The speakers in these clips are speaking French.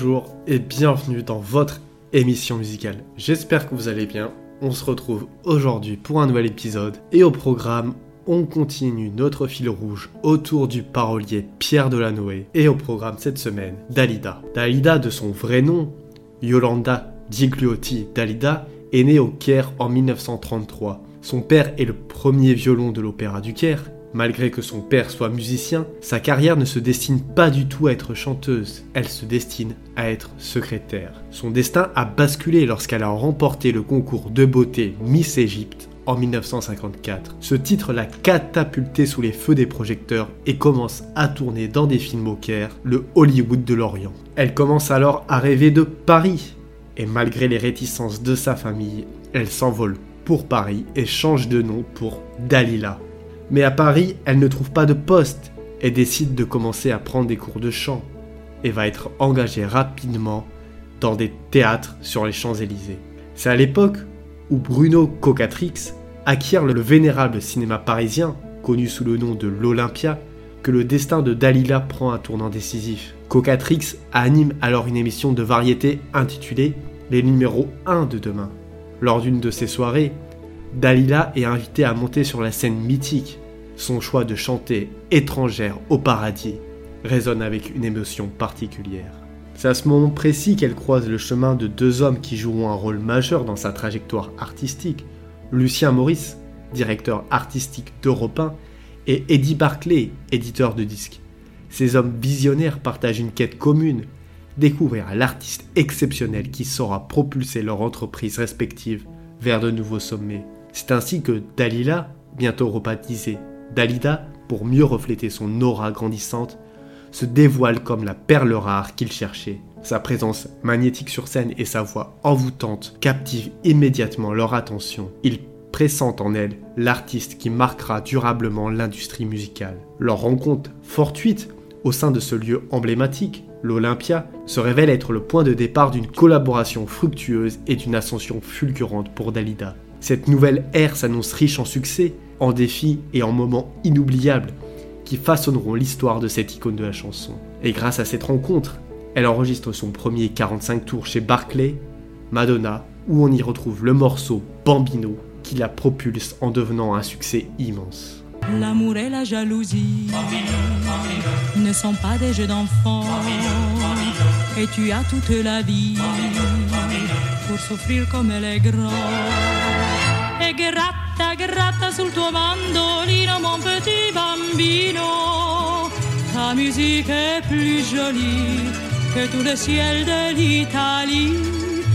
Bonjour et bienvenue dans votre émission musicale. J'espère que vous allez bien. On se retrouve aujourd'hui pour un nouvel épisode et au programme, on continue notre fil rouge autour du parolier Pierre Delanoë et au programme cette semaine, Dalida. Dalida de son vrai nom, Yolanda Gigliotti Dalida, est née au Caire en 1933. Son père est le premier violon de l'opéra du Caire Malgré que son père soit musicien, sa carrière ne se destine pas du tout à être chanteuse, elle se destine à être secrétaire. Son destin a basculé lorsqu'elle a remporté le concours de beauté Miss Égypte en 1954. Ce titre l'a catapulté sous les feux des projecteurs et commence à tourner dans des films au Caire, le Hollywood de l'Orient. Elle commence alors à rêver de Paris, et malgré les réticences de sa famille, elle s'envole pour Paris et change de nom pour Dalila. Mais à Paris, elle ne trouve pas de poste et décide de commencer à prendre des cours de chant et va être engagée rapidement dans des théâtres sur les Champs-Élysées. C'est à l'époque où Bruno Cocatrix acquiert le vénérable cinéma parisien, connu sous le nom de l'Olympia, que le destin de Dalila prend un tournant décisif. Cocatrix anime alors une émission de variété intitulée Les numéros 1 de demain. Lors d'une de ces soirées, Dalila est invitée à monter sur la scène mythique. Son choix de chanter étrangère au paradis résonne avec une émotion particulière. C'est à ce moment précis qu'elle croise le chemin de deux hommes qui joueront un rôle majeur dans sa trajectoire artistique. Lucien Maurice, directeur artistique d'Europe 1, et Eddie Barclay, éditeur de disques. Ces hommes visionnaires partagent une quête commune, découvrir l'artiste exceptionnel qui saura propulser leur entreprise respective vers de nouveaux sommets. C'est ainsi que Dalila, bientôt rebaptisée Dalida pour mieux refléter son aura grandissante, se dévoile comme la perle rare qu'il cherchait. Sa présence magnétique sur scène et sa voix envoûtante captivent immédiatement leur attention. Ils pressentent en elle l'artiste qui marquera durablement l'industrie musicale. Leur rencontre fortuite au sein de ce lieu emblématique, l'Olympia, se révèle être le point de départ d'une collaboration fructueuse et d'une ascension fulgurante pour Dalida. Cette nouvelle ère s'annonce riche en succès, en défis et en moments inoubliables qui façonneront l'histoire de cette icône de la chanson. Et grâce à cette rencontre, elle enregistre son premier 45 tours chez Barclay, Madonna, où on y retrouve le morceau Bambino qui la propulse en devenant un succès immense. L'amour et la jalousie ne sont pas des jeux d'enfants. Et tu as toute la vie pour souffrir comme elle est grande. Musique est plus jolie que tout le ciel de l'Italie.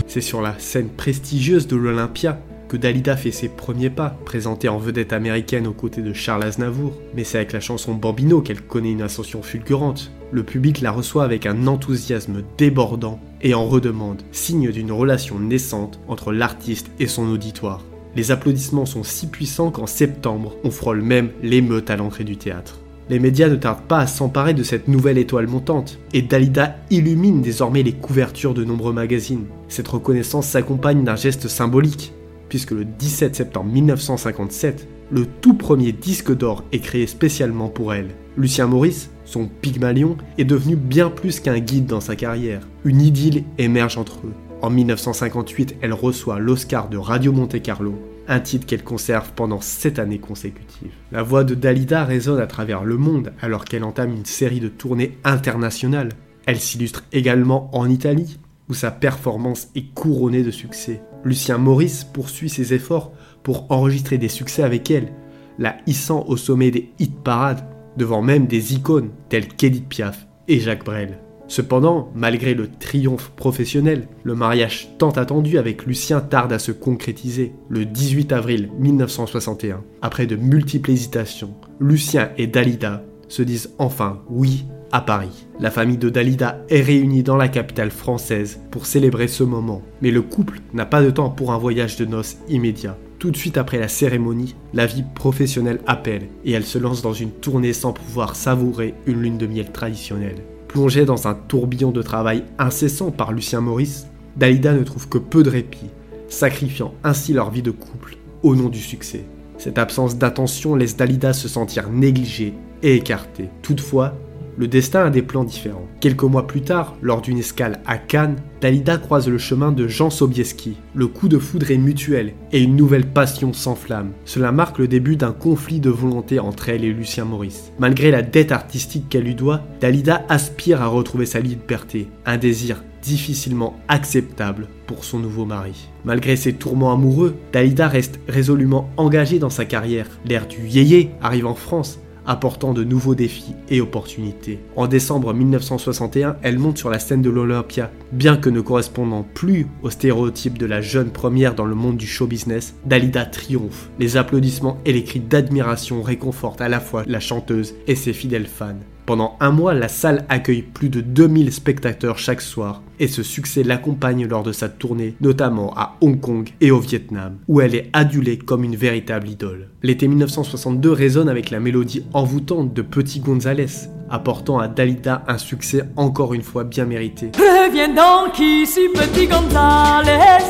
C'est sur la scène prestigieuse de l'Olympia que Dalida fait ses premiers pas, présentée en vedette américaine aux côtés de Charles Aznavour. Mais c'est avec la chanson Bambino qu'elle connaît une ascension fulgurante. Le public la reçoit avec un enthousiasme débordant et en redemande, signe d'une relation naissante entre l'artiste et son auditoire. Les applaudissements sont si puissants qu'en septembre, on frôle même l'émeute à l'entrée du théâtre. Les médias ne tardent pas à s'emparer de cette nouvelle étoile montante, et Dalida illumine désormais les couvertures de nombreux magazines. Cette reconnaissance s'accompagne d'un geste symbolique, puisque le 17 septembre 1957, le tout premier disque d'or est créé spécialement pour elle. Lucien Maurice, son Pygmalion, est devenu bien plus qu'un guide dans sa carrière. Une idylle émerge entre eux. En 1958, elle reçoit l'Oscar de Radio Monte Carlo, un titre qu'elle conserve pendant 7 années consécutives. La voix de Dalida résonne à travers le monde alors qu'elle entame une série de tournées internationales. Elle s'illustre également en Italie, où sa performance est couronnée de succès. Lucien Maurice poursuit ses efforts pour enregistrer des succès avec elle, la hissant au sommet des hit parades, devant même des icônes telles qu'Edith Piaf et Jacques Brel. Cependant, malgré le triomphe professionnel, le mariage tant attendu avec Lucien tarde à se concrétiser. Le 18 avril 1961, après de multiples hésitations, Lucien et Dalida se disent enfin oui à Paris. La famille de Dalida est réunie dans la capitale française pour célébrer ce moment, mais le couple n'a pas de temps pour un voyage de noces immédiat. Tout de suite après la cérémonie, la vie professionnelle appelle et elle se lance dans une tournée sans pouvoir savourer une lune de miel traditionnelle. Plongée dans un tourbillon de travail incessant par Lucien Maurice, Dalida ne trouve que peu de répit, sacrifiant ainsi leur vie de couple au nom du succès. Cette absence d'attention laisse Dalida se sentir négligée et écartée. Toutefois, le destin a des plans différents. Quelques mois plus tard, lors d'une escale à Cannes, Dalida croise le chemin de Jean Sobieski. Le coup de foudre est mutuel et une nouvelle passion s'enflamme. Cela marque le début d'un conflit de volonté entre elle et Lucien Maurice. Malgré la dette artistique qu'elle lui doit, Dalida aspire à retrouver sa liberté, un désir difficilement acceptable pour son nouveau mari. Malgré ses tourments amoureux, Dalida reste résolument engagée dans sa carrière. L'ère du yéyé arrive en France apportant de nouveaux défis et opportunités. En décembre 1961, elle monte sur la scène de l'Olympia. Bien que ne correspondant plus au stéréotype de la jeune première dans le monde du show business, Dalida triomphe. Les applaudissements et les cris d'admiration réconfortent à la fois la chanteuse et ses fidèles fans. Pendant un mois, la salle accueille plus de 2000 spectateurs chaque soir et ce succès l'accompagne lors de sa tournée, notamment à Hong Kong et au Vietnam, où elle est adulée comme une véritable idole. L'été 1962 résonne avec la mélodie envoûtante de Petit Gonzalez, apportant à Dalida un succès encore une fois bien mérité. Reviens donc ici, Petit Gonzalez,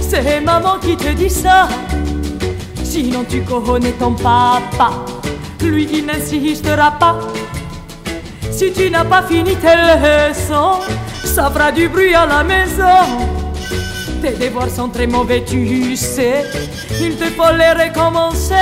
c'est maman qui te dit ça. Sinon tu connais ton papa, lui il n'insistera pas. Si tu n'as pas fini tes leçons, ça fera du bruit à la maison. Tes devoirs sont très mauvais, tu sais. Il te faut les recommencer.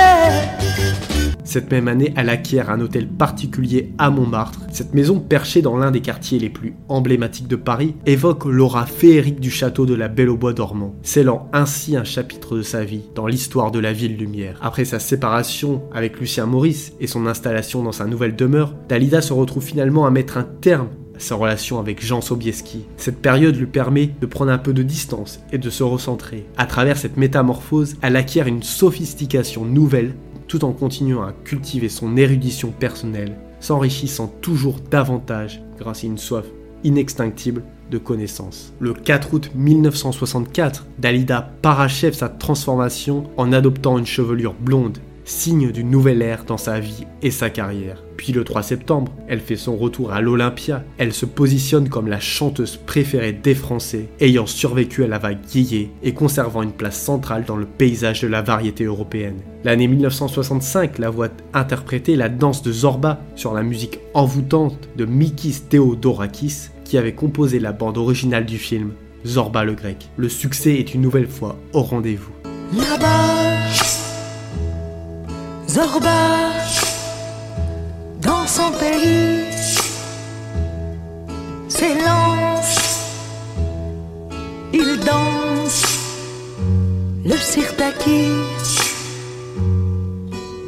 Cette même année, elle acquiert un hôtel particulier à Montmartre. Cette maison, perchée dans l'un des quartiers les plus emblématiques de Paris, évoque l'aura féerique du château de la Belle au Bois dormant, scellant ainsi un chapitre de sa vie dans l'histoire de la ville lumière. Après sa séparation avec Lucien Maurice et son installation dans sa nouvelle demeure, Dalida se retrouve finalement à mettre un terme à sa relation avec Jean Sobieski. Cette période lui permet de prendre un peu de distance et de se recentrer. À travers cette métamorphose, elle acquiert une sophistication nouvelle tout en continuant à cultiver son érudition personnelle, s'enrichissant toujours davantage grâce à une soif inextinctible de connaissances. Le 4 août 1964, Dalida parachève sa transformation en adoptant une chevelure blonde, signe d'une nouvelle ère dans sa vie et sa carrière. Puis le 3 septembre, elle fait son retour à l'Olympia. Elle se positionne comme la chanteuse préférée des Français, ayant survécu à la vague yéyé et conservant une place centrale dans le paysage de la variété européenne. L'année 1965 la voit interpréter la danse de Zorba sur la musique envoûtante de Mikis Theodorakis qui avait composé la bande originale du film Zorba le grec. Le succès est une nouvelle fois au rendez-vous. Zorba, dans son pays, s'élance, il danse le sirtaki.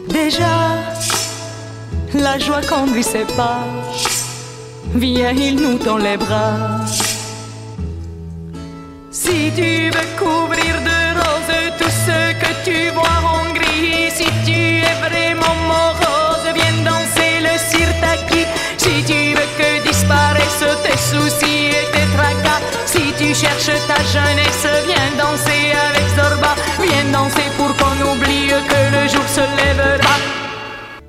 Déjà, la joie conduit ses pas, viens, il nous tend les bras. Si tu veux couvrir de roses tout ce que tu vois si tu es vraiment morose, viens danser le sirtaki. Si tu veux que disparaissent tes soucis et tes tracas, si tu cherches ta jeunesse, viens danser avec Zorba. Viens danser pour qu'on oublie que le jour se lèvera.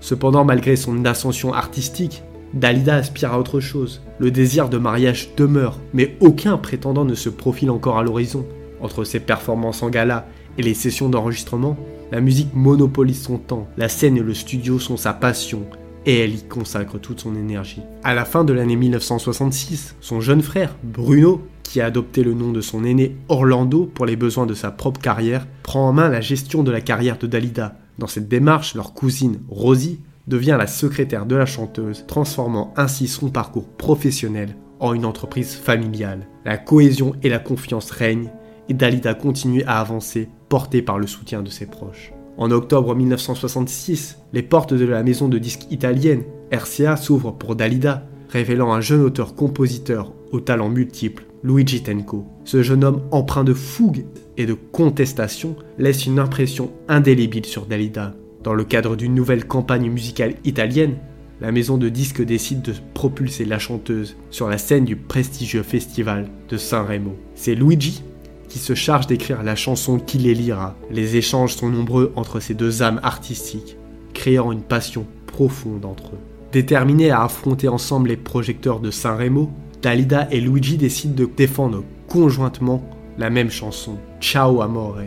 Cependant, malgré son ascension artistique, Dalida aspire à autre chose. Le désir de mariage demeure, mais aucun prétendant ne se profile encore à l'horizon. Entre ses performances en gala et les sessions d'enregistrement, la musique monopolise son temps, la scène et le studio sont sa passion, et elle y consacre toute son énergie. À la fin de l'année 1966, son jeune frère, Bruno, qui a adopté le nom de son aîné Orlando pour les besoins de sa propre carrière, prend en main la gestion de la carrière de Dalida. Dans cette démarche, leur cousine, Rosie, devient la secrétaire de la chanteuse, transformant ainsi son parcours professionnel en une entreprise familiale. La cohésion et la confiance règnent et Dalida continue à avancer, portée par le soutien de ses proches. En octobre 1966, les portes de la maison de disques italienne RCA s'ouvrent pour Dalida, révélant un jeune auteur-compositeur aux talents multiples, Luigi Tenco. Ce jeune homme empreint de fougue et de contestation laisse une impression indélébile sur Dalida. Dans le cadre d'une nouvelle campagne musicale italienne, la maison de disques décide de propulser la chanteuse sur la scène du prestigieux festival de Sanremo. C'est Luigi qui se charge d'écrire la chanson qui les lira. Les échanges sont nombreux entre ces deux âmes artistiques, créant une passion profonde entre eux. Déterminés à affronter ensemble les projecteurs de Sanremo, Dalida et Luigi décident de défendre conjointement la même chanson, Ciao Amore.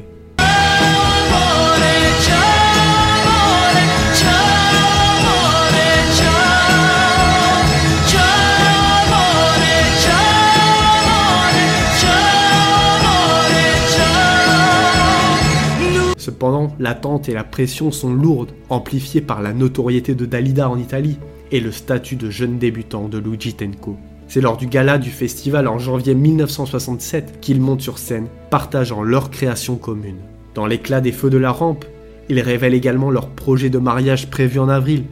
Cependant, l'attente et la pression sont lourdes, amplifiées par la notoriété de Dalida en Italie et le statut de jeune débutant de Luigi Tenco. C'est lors du gala du festival en janvier 1967 qu'ils montent sur scène, partageant leur création commune. Dans l'éclat des feux de la rampe, ils révèlent également leur projet de mariage prévu en avril,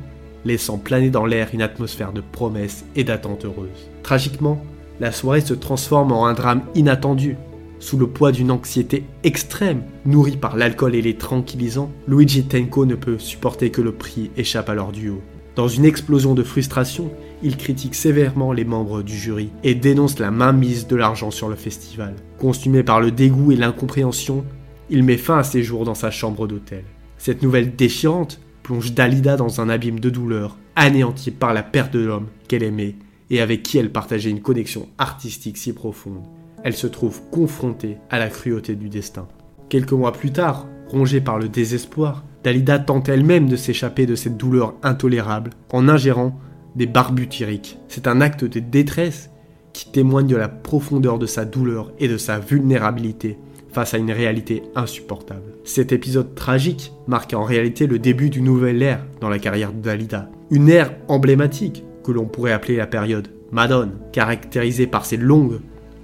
laissant planer dans l'air une atmosphère de promesses et d'attente heureuse. Tragiquement, la soirée se transforme en un drame inattendu. Sous le poids d'une anxiété extrême, nourrie par l'alcool et les tranquillisants, Luigi Tenko ne peut supporter que le prix échappe à leur duo. Dans une explosion de frustration, il critique sévèrement les membres du jury et dénonce la mainmise de l'argent sur le festival. Consumé par le dégoût et l'incompréhension, il met fin à ses jours dans sa chambre d'hôtel. Cette nouvelle déchirante plonge Dalida dans un abîme de douleur, anéantie par la perte de l'homme qu'elle aimait et avec qui elle partageait une connexion artistique si profonde. Elle se trouve confrontée à la cruauté du destin. Quelques mois plus tard, rongée par le désespoir, Dalida tente elle-même de s'échapper de cette douleur intolérable en ingérant des barbutériques. C'est un acte de détresse qui témoigne de la profondeur de sa douleur et de sa vulnérabilité face à une réalité insupportable. Cet épisode tragique marque en réalité le début d'une nouvelle ère dans la carrière de Dalida. Une ère emblématique que l'on pourrait appeler la période Madone, caractérisée par ses longues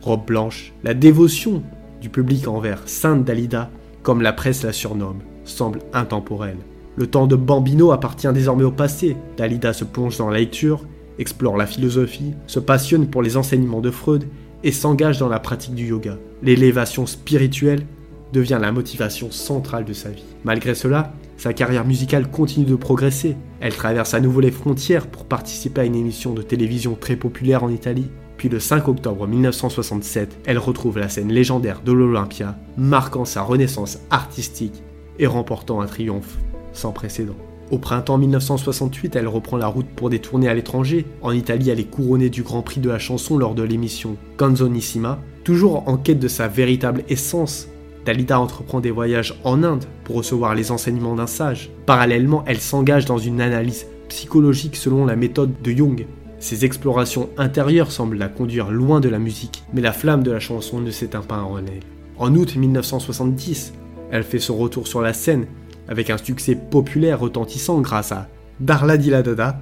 robes blanches, la dévotion du public envers Sainte Dalida, comme la presse la surnomme, semble intemporelle. Le temps de Bambino appartient désormais au passé. Dalida se plonge dans la lecture, explore la philosophie, se passionne pour les enseignements de Freud et s'engage dans la pratique du yoga. L'élévation spirituelle devient la motivation centrale de sa vie. Malgré cela, sa carrière musicale continue de progresser. Elle traverse à nouveau les frontières pour participer à une émission de télévision très populaire en Italie. Puis le 5 octobre 1967, elle retrouve la scène légendaire de l'Olympia, marquant sa renaissance artistique et remportant un triomphe sans précédent. Au printemps 1968, elle reprend la route pour des tournées à l'étranger. En Italie, elle est couronnée du Grand Prix de la chanson lors de l'émission Canzonissima. Toujours en quête de sa véritable essence, Dalida entreprend des voyages en Inde pour recevoir les enseignements d'un sage. Parallèlement, elle s'engage dans une analyse psychologique selon la méthode de Jung. Ses explorations intérieures semblent la conduire loin de la musique, mais la flamme de la chanson ne s'éteint pas en elle. En août 1970, elle fait son retour sur la scène avec un succès populaire retentissant grâce à Darla Dila Dada.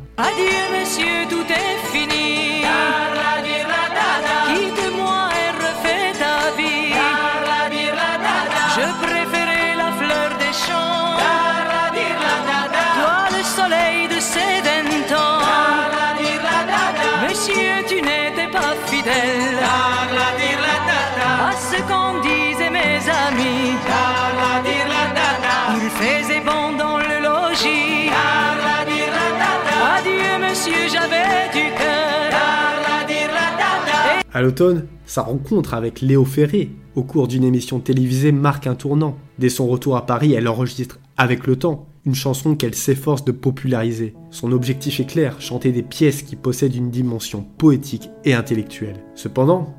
L'automne, sa rencontre avec Léo Ferré au cours d'une émission télévisée marque un tournant. Dès son retour à Paris, elle enregistre Avec le temps, une chanson qu'elle s'efforce de populariser. Son objectif est clair, chanter des pièces qui possèdent une dimension poétique et intellectuelle. Cependant,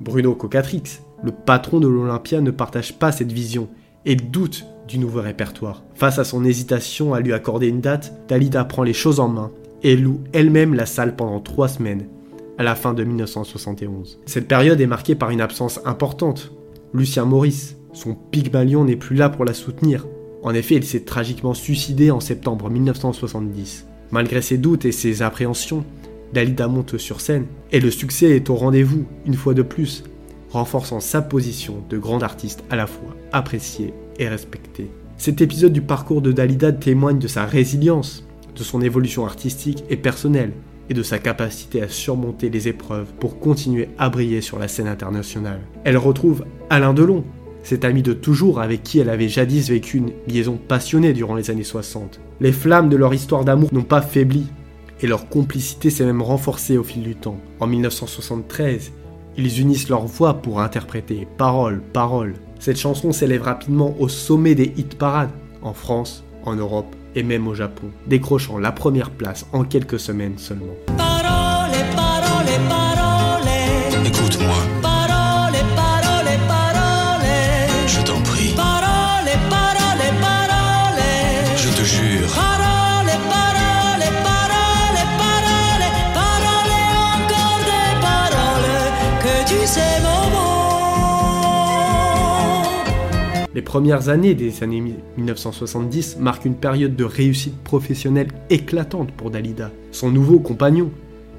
Bruno Cocatrix, le patron de l'Olympia, ne partage pas cette vision et doute du nouveau répertoire. Face à son hésitation à lui accorder une date, Dalida prend les choses en main et loue elle-même la salle pendant trois semaines, à la fin de 1971. Cette période est marquée par une absence importante. Lucien Maurice, son Pygmalion n'est plus là pour la soutenir. En effet, il s'est tragiquement suicidé en septembre 1970. Malgré ses doutes et ses appréhensions, Dalida monte sur scène et le succès est au rendez-vous, une fois de plus, renforçant sa position de grande artiste à la fois appréciée et respectée. Cet épisode du parcours de Dalida témoigne de sa résilience, de son évolution artistique et personnelle, et de sa capacité à surmonter les épreuves pour continuer à briller sur la scène internationale. Elle retrouve Alain Delon, cet ami de toujours avec qui elle avait jadis vécu une liaison passionnée durant les années 60. Les flammes de leur histoire d'amour n'ont pas faibli, et leur complicité s'est même renforcée au fil du temps. En 1973, ils unissent leurs voix pour interpréter Parole, Parole. Cette chanson s'élève rapidement au sommet des hit parades, en France, en Europe et même au Japon, décrochant la première place en quelques semaines seulement. Premières années des années 1970 marquent une période de réussite professionnelle éclatante pour Dalida. Son nouveau compagnon,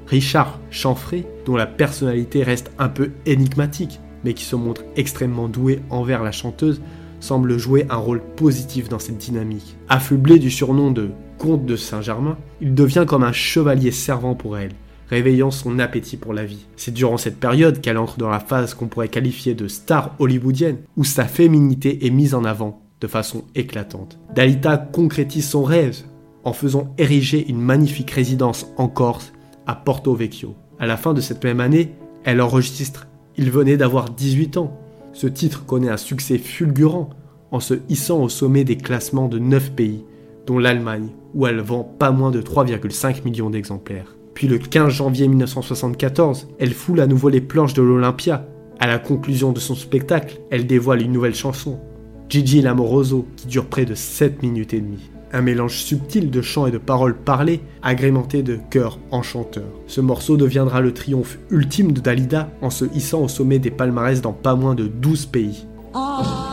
Richard Chanfray, dont la personnalité reste un peu énigmatique, mais qui se montre extrêmement doué envers la chanteuse, semble jouer un rôle positif dans cette dynamique. Affublé du surnom de comte de Saint-Germain, il devient comme un chevalier servant pour elle, réveillant son appétit pour la vie. C'est durant cette période qu'elle entre dans la phase qu'on pourrait qualifier de star hollywoodienne, où sa féminité est mise en avant de façon éclatante. Dalita concrétise son rêve en faisant ériger une magnifique résidence en Corse, à Porto Vecchio. À la fin de cette même année, elle enregistre Il venait d'avoir 18 ans. Ce titre connaît un succès fulgurant en se hissant au sommet des classements de 9 pays, dont l'Allemagne, où elle vend pas moins de 3,5 millions d'exemplaires. Puis le 15 janvier 1974, elle foule à nouveau les planches de l'Olympia. À la conclusion de son spectacle, elle dévoile une nouvelle chanson, Gigi Lamoroso, qui dure près de 7 minutes et demie. Un mélange subtil de chants et de paroles parlées, agrémenté de chœurs enchanteurs. Ce morceau deviendra le triomphe ultime de Dalida en se hissant au sommet des palmarès dans pas moins de 12 pays. Par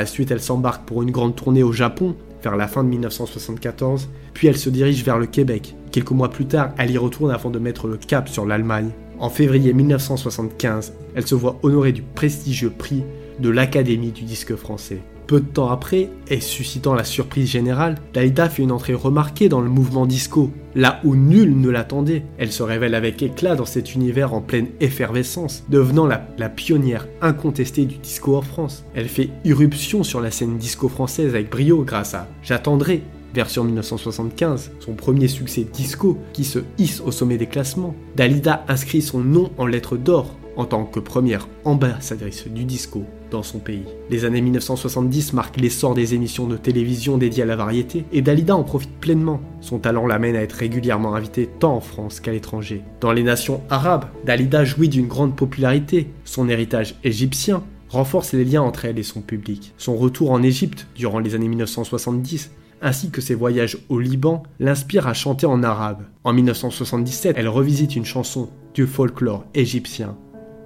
la suite, elle s'embarque pour une grande tournée au Japon, vers la fin de 1974, puis elle se dirige vers le Québec. Quelques mois plus tard, elle y retourne afin de mettre le cap sur l'Allemagne. En février 1975, elle se voit honorée du prestigieux prix de l'Académie du disque français. Peu de temps après, et suscitant la surprise générale, Dalida fait une entrée remarquée dans le mouvement disco. Là où nul ne l'attendait, elle se révèle avec éclat dans cet univers en pleine effervescence, devenant la, la, pionnière incontestée du disco en France. Elle fait irruption sur la scène disco française avec brio grâce à J'attendrai, version 1975, son premier succès disco qui se hisse au sommet des classements. Dalida inscrit son nom en lettres d'or en tant que première ambassadrice du disco dans son pays. Les années 1970 marquent l'essor des émissions de télévision dédiées à la variété et Dalida en profite pleinement. Son talent l'amène à être régulièrement invitée tant en France qu'à l'étranger. Dans les nations arabes, Dalida jouit d'une grande popularité. Son héritage égyptien renforce les liens entre elle et son public. Son retour en Égypte durant les années 1970 ainsi que ses voyages au Liban l'inspirent à chanter en arabe. En 1977, elle revisite une chanson du folklore égyptien,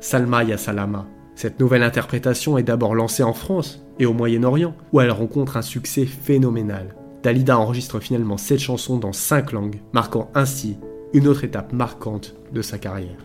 Salma ya Salama. Cette nouvelle interprétation est d'abord lancée en France et au Moyen-Orient, où elle rencontre un succès phénoménal. Dalida enregistre finalement cette chanson dans cinq langues, marquant ainsi une autre étape marquante de sa carrière.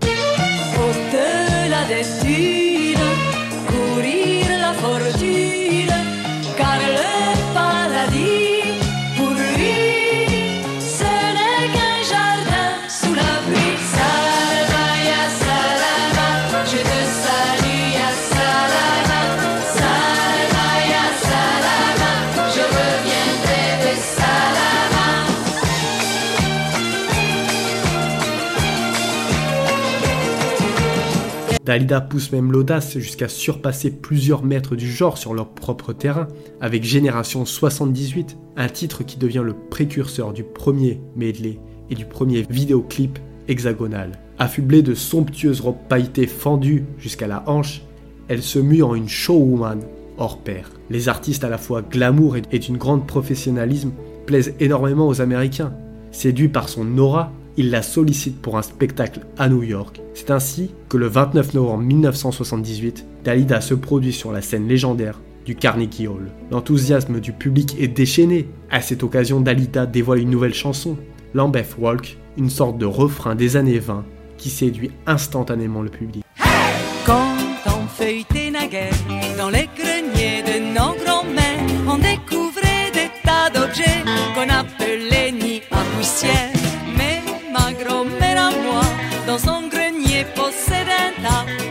Dalida pousse même l'audace jusqu'à surpasser plusieurs maîtres du genre sur leur propre terrain, avec Génération 78, un titre qui devient le précurseur du premier medley et du premier vidéoclip hexagonal. Affublée de somptueuses robes pailletées fendues jusqu'à la hanche, elle se mue en une showwoman hors pair. Les artistes à la fois glamour et d'une grande professionnalisme plaisent énormément aux Américains. Séduits par son aura, il la sollicite pour un spectacle à New York. C'est ainsi que le 29 novembre 1978, Dalida se produit sur la scène légendaire du Carnegie Hall. L'enthousiasme du public est déchaîné. À cette occasion, Dalida dévoile une nouvelle chanson, Lambeth Walk, une sorte de refrain des années 20 qui séduit instantanément le public.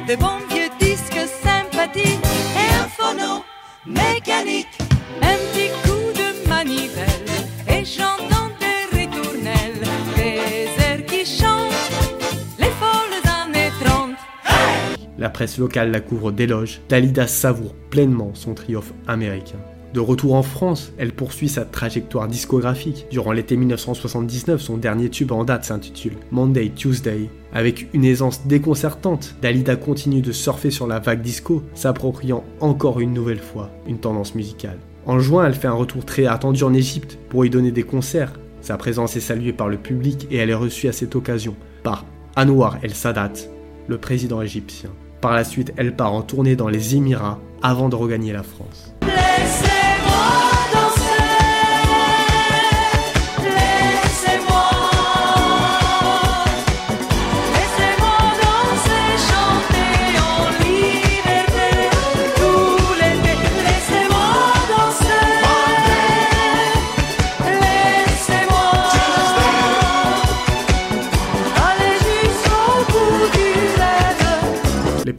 De bons vieux disques sympathiques et un phono mécanique, un petit coup de manivelle et j'entends des ritournelles, des airs qui chantent les folles années 30. presse locale la couvre d'éloges, Dalida savoure pleinement son triomphe américain. De retour en France, elle poursuit sa trajectoire discographique. Durant l'été 1979, son dernier tube en date s'intitule Monday Tuesday. Avec une aisance déconcertante, Dalida continue de surfer sur la vague disco, s'appropriant encore une nouvelle fois une tendance musicale. En juin, elle fait un retour très attendu en Égypte pour y donner des concerts. Sa présence est saluée par le public et elle est reçue à cette occasion par Anwar El Sadat, le président égyptien. Par la suite, elle part en tournée dans les Émirats avant de regagner la France.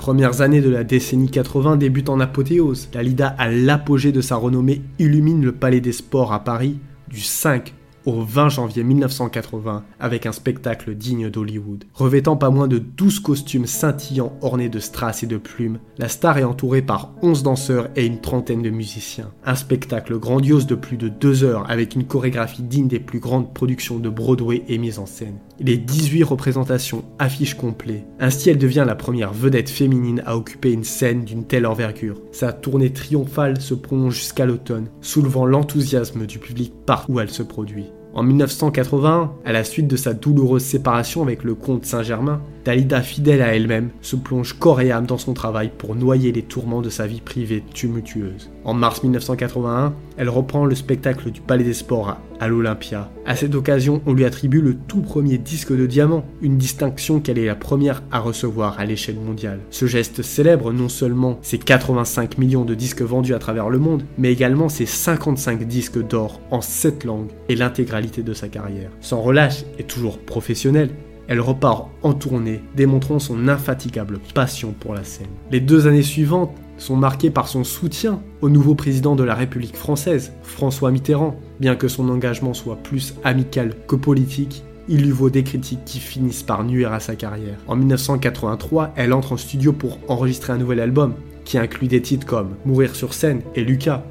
Premières années de la décennie 80 débutent en apothéose. Dalida, à l'apogée de sa renommée, illumine le Palais des Sports à Paris du 5 au 20 janvier 1980 avec un spectacle digne d'Hollywood. Revêtant pas moins de 12 costumes scintillants ornés de strass et de plumes, la star est entourée par 11 danseurs et une trentaine de musiciens. Un spectacle grandiose de plus de 2 heures avec une chorégraphie digne des plus grandes productions de Broadway et mise en scène. Les 18 représentations affichent complet. Ainsi, elle devient la première vedette féminine à occuper une scène d'une telle envergure. Sa tournée triomphale se prolonge jusqu'à l'automne, soulevant l'enthousiasme du public partout où elle se produit. En 1981, à la suite de sa douloureuse séparation avec le comte Saint-Germain, Dalida, fidèle à elle-même, se plonge corps et âme dans son travail pour noyer les tourments de sa vie privée tumultueuse. En mars 1981, elle reprend le spectacle du Palais des Sports à- l'Olympia. À cette occasion, on lui attribue le tout premier disque de diamant, une distinction qu'elle est la première à recevoir à l'échelle mondiale. Ce geste célèbre non seulement ses 85 millions de disques vendus à travers le monde, mais également ses 55 disques d'or en 7 langues et l'intégralité de sa carrière. Sans relâche et toujours professionnelle, elle repart en tournée, démontrant son infatigable passion pour la scène. Les deux années suivantes sont marquées par son soutien au nouveau président de la République française, François Mitterrand. Bien que son engagement soit plus amical que politique, il lui vaut des critiques qui finissent par nuire à sa carrière. En 1983, elle entre en studio pour enregistrer un nouvel album qui inclut des titres comme Mourir sur scène et Lucas.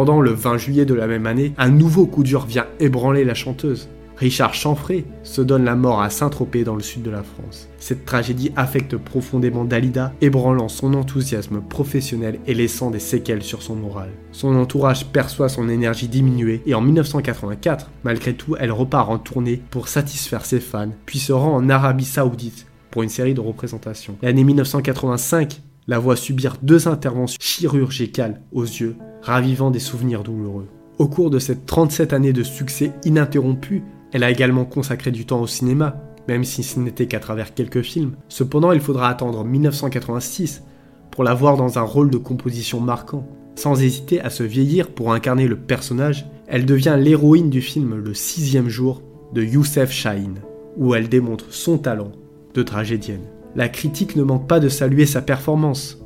Cependant, le 20 juillet de la même année, un nouveau coup dur vient ébranler la chanteuse. Richard Chanfray se donne la mort à Saint-Tropez dans le sud de la France. Cette tragédie affecte profondément Dalida, ébranlant son enthousiasme professionnel et laissant des séquelles sur son moral. Son entourage perçoit son énergie diminuer et en 1984, malgré tout, elle repart en tournée pour satisfaire ses fans, puis se rend en Arabie Saoudite pour une série de représentations. L'année 1985 la voit subir deux interventions chirurgicales aux yeux, ravivant des souvenirs douloureux. Au cours de cette 37 années de succès ininterrompu, elle a également consacré du temps au cinéma, même si ce n'était qu'à travers quelques films. Cependant, il faudra attendre 1986 pour la voir dans un rôle de composition marquant. Sans hésiter à se vieillir pour incarner le personnage, elle devient l'héroïne du film Le sixième jour de Youssef Chahine, où elle démontre son talent de tragédienne. La critique ne manque pas de saluer sa performance.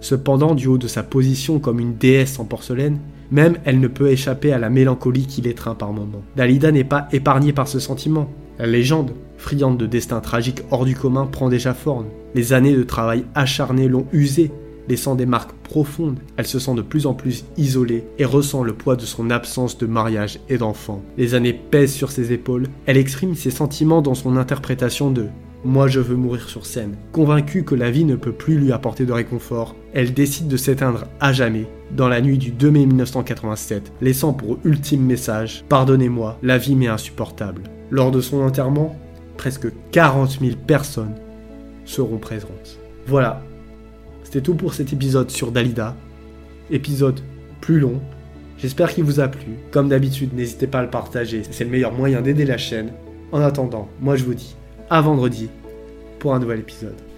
Cependant, du haut de sa position comme une déesse en porcelaine, même elle ne peut échapper à la mélancolie qui l'étreint par moments. Dalida n'est pas épargnée par ce sentiment. La légende, friande de destin tragique hors du commun, prend déjà forme. Les années de travail acharné l'ont usée, laissant des marques profondes. Elle se sent de plus en plus isolée et ressent le poids de son absence de mariage et d'enfant. Les années pèsent sur ses épaules. Elle exprime ses sentiments dans son interprétation de moi je veux mourir sur scène. Convaincue que la vie ne peut plus lui apporter de réconfort, elle décide de s'éteindre à jamais dans la nuit du 2 mai 1987, laissant pour ultime message Pardonnez-moi, la vie m'est insupportable. Lors de son enterrement, presque 40 000 personnes seront présentes. Voilà, c'était tout pour cet épisode sur Dalida. Épisode plus long. J'espère qu'il vous a plu. Comme d'habitude, n'hésitez pas à le partager, c'est le meilleur moyen d'aider la chaîne. En attendant, moi je vous dis à vendredi pour un nouvel épisode.